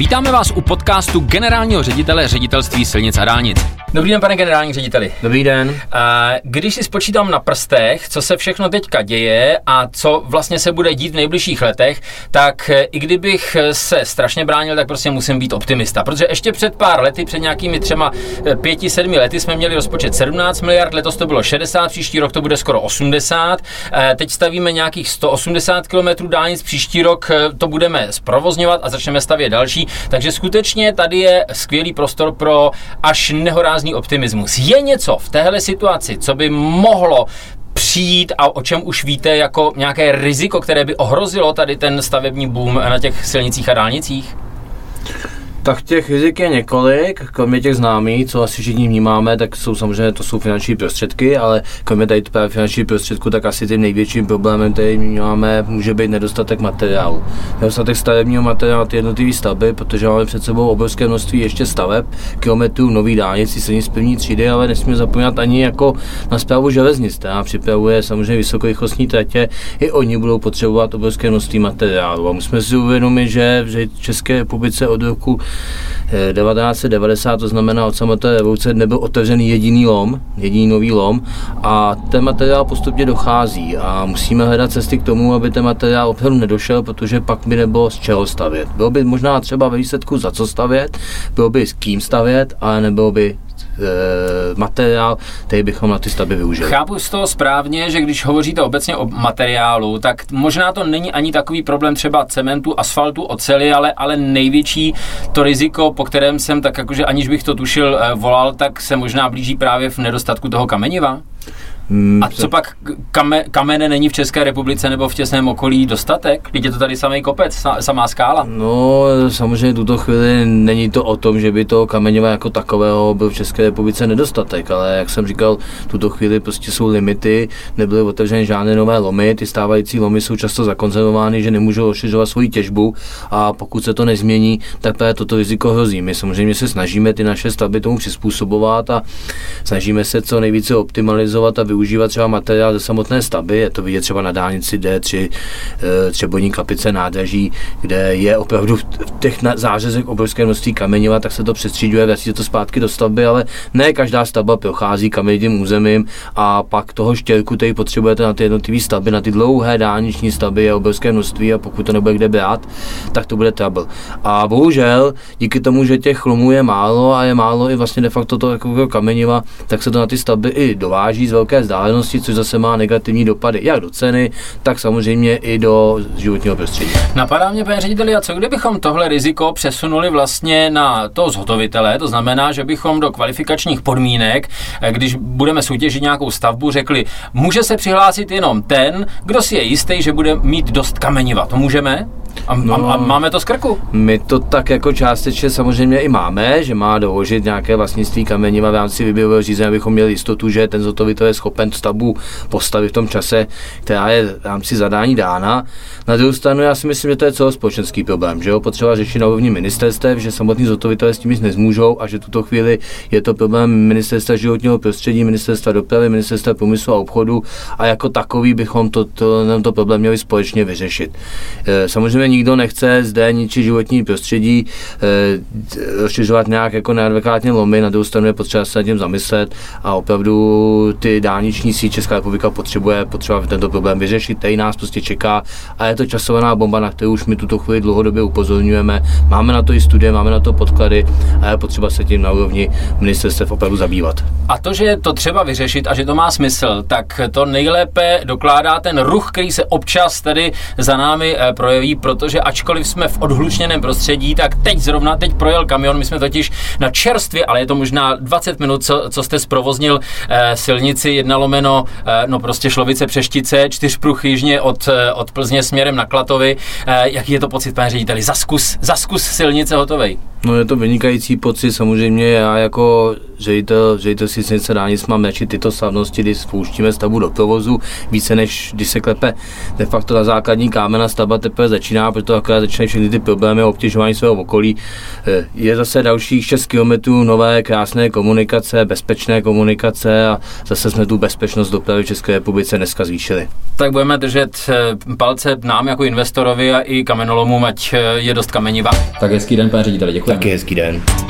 Vítáme vás u podcastu generálního ředitele ředitelství silnic a dálnic. Dobrý den, pane generální řediteli. Dobrý den. Když si spočítám na prstech, co se všechno teďka děje a co vlastně se bude dít v nejbližších letech, tak i kdybych se strašně bránil, tak prostě musím být optimista. Protože ještě před pár lety, před nějakými třema, pěti, sedmi lety jsme měli rozpočet 17 miliard, letos to bylo 60, příští rok to bude skoro 80. Teď stavíme nějakých 180 km dálnic, příští rok to budeme zprovozňovat a začneme stavět další. Takže skutečně tady je skvělý prostor pro až nehorázný optimismus. Je něco v téhle situaci, co by mohlo přijít a o čem už víte jako nějaké riziko, které by ohrozilo tady ten stavební boom na těch silnicích a dálnicích? Tak těch rizik je několik, kromě těch známých, co asi všichni vnímáme, tak jsou samozřejmě to jsou finanční prostředky, ale kromě tady právě finanční prostředku, tak asi tím největším problémem, který vnímáme, může být nedostatek materiálu. Nedostatek stavebního materiálu ty jednotlivé stavby, protože máme před sebou obrovské množství ještě staveb, kilometrů nových dálnic, silnic první třídy, ale nesmíme zapomínat ani jako na zprávu železnic, která připravuje samozřejmě vysokorychlostní tratě, i oni budou potřebovat obrovské množství materiálu. A musíme si uvědomit, že v České republice od roku 1990, to znamená od samotné revoluce, nebyl otevřený jediný lom, jediný nový lom a ten materiál postupně dochází a musíme hledat cesty k tomu, aby ten materiál opravdu nedošel, protože pak by nebylo z čeho stavět. Bylo by možná třeba ve výsledku za co stavět, bylo by s kým stavět, ale nebylo by Eh, materiál, který bychom na ty stavby využili. Chápu z toho správně, že když hovoříte obecně o materiálu, tak možná to není ani takový problém třeba cementu, asfaltu, oceli, ale, ale největší to riziko, po kterém jsem tak jakože aniž bych to tušil eh, volal, tak se možná blíží právě v nedostatku toho kameniva? Hmm, a co pak kame, kamene není v České republice nebo v těsném okolí dostatek? Teď je to tady samý kopec, samá skála. No, samozřejmě tuto chvíli není to o tom, že by to kameněva jako takového byl v České republice nedostatek, ale jak jsem říkal, tuto chvíli prostě jsou limity, nebyly otevřeny žádné nové lomy, ty stávající lomy jsou často zakonzervovány, že nemůžou rozšiřovat svoji těžbu a pokud se to nezmění, tak právě toto riziko hrozí. My samozřejmě se snažíme ty naše stavby tomu přizpůsobovat a snažíme se co nejvíce optimalizovat a využít využívat třeba materiál ze samotné stavby, je to vidět třeba na dálnici D3, eh, Třeboní kapice nádraží, kde je opravdu v těch zářezech obrovské množství kameniva, tak se to přestříduje, vrací se to zpátky do stavby, ale ne každá stavba prochází kamenitým územím a pak toho štěrku, který potřebujete na ty jednotlivé stavby, na ty dlouhé dálniční stavby je obrovské množství a pokud to nebude kde brát, tak to bude trouble. A bohužel, díky tomu, že těch chlumů je málo a je málo i vlastně de facto to jako kameniva, tak se to na ty stavby i dováží z velké vzdálenosti, což zase má negativní dopady jak do ceny, tak samozřejmě i do životního prostředí. Napadá mě, pane řediteli, a co kdybychom tohle riziko přesunuli vlastně na to zhotovitele, to znamená, že bychom do kvalifikačních podmínek, když budeme soutěžit nějakou stavbu, řekli, může se přihlásit jenom ten, kdo si je jistý, že bude mít dost kameniva. To můžeme? A, no, a, a máme to z krku? My to tak jako částečně samozřejmě i máme, že má doložit nějaké vlastnictví kameniva v rámci výběrového řízení, abychom měli jistotu, že ten zhotovitel je schopen stavbu postavit v tom čase, která je v rámci zadání dána. Na druhou stranu já si myslím, že to je celospolečenský problém, že jo, potřeba řešit na úrovni ministerstev, že samotní zhotovitelé s tím nic nezmůžou a že tuto chvíli je to problém ministerstva životního prostředí, ministerstva dopravy, ministerstva průmyslu a obchodu a jako takový bychom to, to, to problém měli společně vyřešit. E, samozřejmě nikdo nechce zde ničit životní prostředí, e, rozšiřovat nějak jako neadvokátně lomy, na druhou stranu je potřeba se nad tím zamyslet a opravdu ty dálniční síť Česká republika potřebuje, potřeba tento problém vyřešit, který nás prostě čeká a je to časovaná bomba, na kterou už my tuto chvíli dlouhodobě upozorňujeme. Máme na to i studie, máme na to podklady a je potřeba se tím na úrovni ministerstev opravdu zabývat. A to, že je to třeba vyřešit a že to má smysl, tak to nejlépe dokládá ten ruch, který se občas tady za námi eh, projeví, protože ačkoliv jsme v odhlučněném prostředí, tak teď zrovna, teď projel kamion, my jsme totiž na čerstvě, ale je to možná 20 minut, co, co jste zprovoznil eh, silnici jedna lomeno, eh, no prostě Šlovice Přeštice, čtyřpruh jižně od, eh, od Plzně směrem na Klatovi. Eh, jaký je to pocit, pane řediteli? Zaskus, zaskus silnice hotovej. No je to vynikající pocit, samozřejmě já jako ředitel, ředitel si silnice dálnic mám radši tyto slavnosti, kdy spouštíme stavbu do provozu, více než když se klepe de facto na základní kámen a stavba teprve začíná, proto akorát začínají všechny ty problémy obtěžování svého okolí. Eh, je zase dalších 6 km nové krásné komunikace, bezpečné komunikace a zase jsme tu bezpečnost dopravy v České republice dneska zvýšili. Tak budeme držet eh, palce nám jako investorovi a i kamenolomům, ať eh, je dost kamenivá. Tak hezký den, pane řediteli, děkuji. Taky hezký den.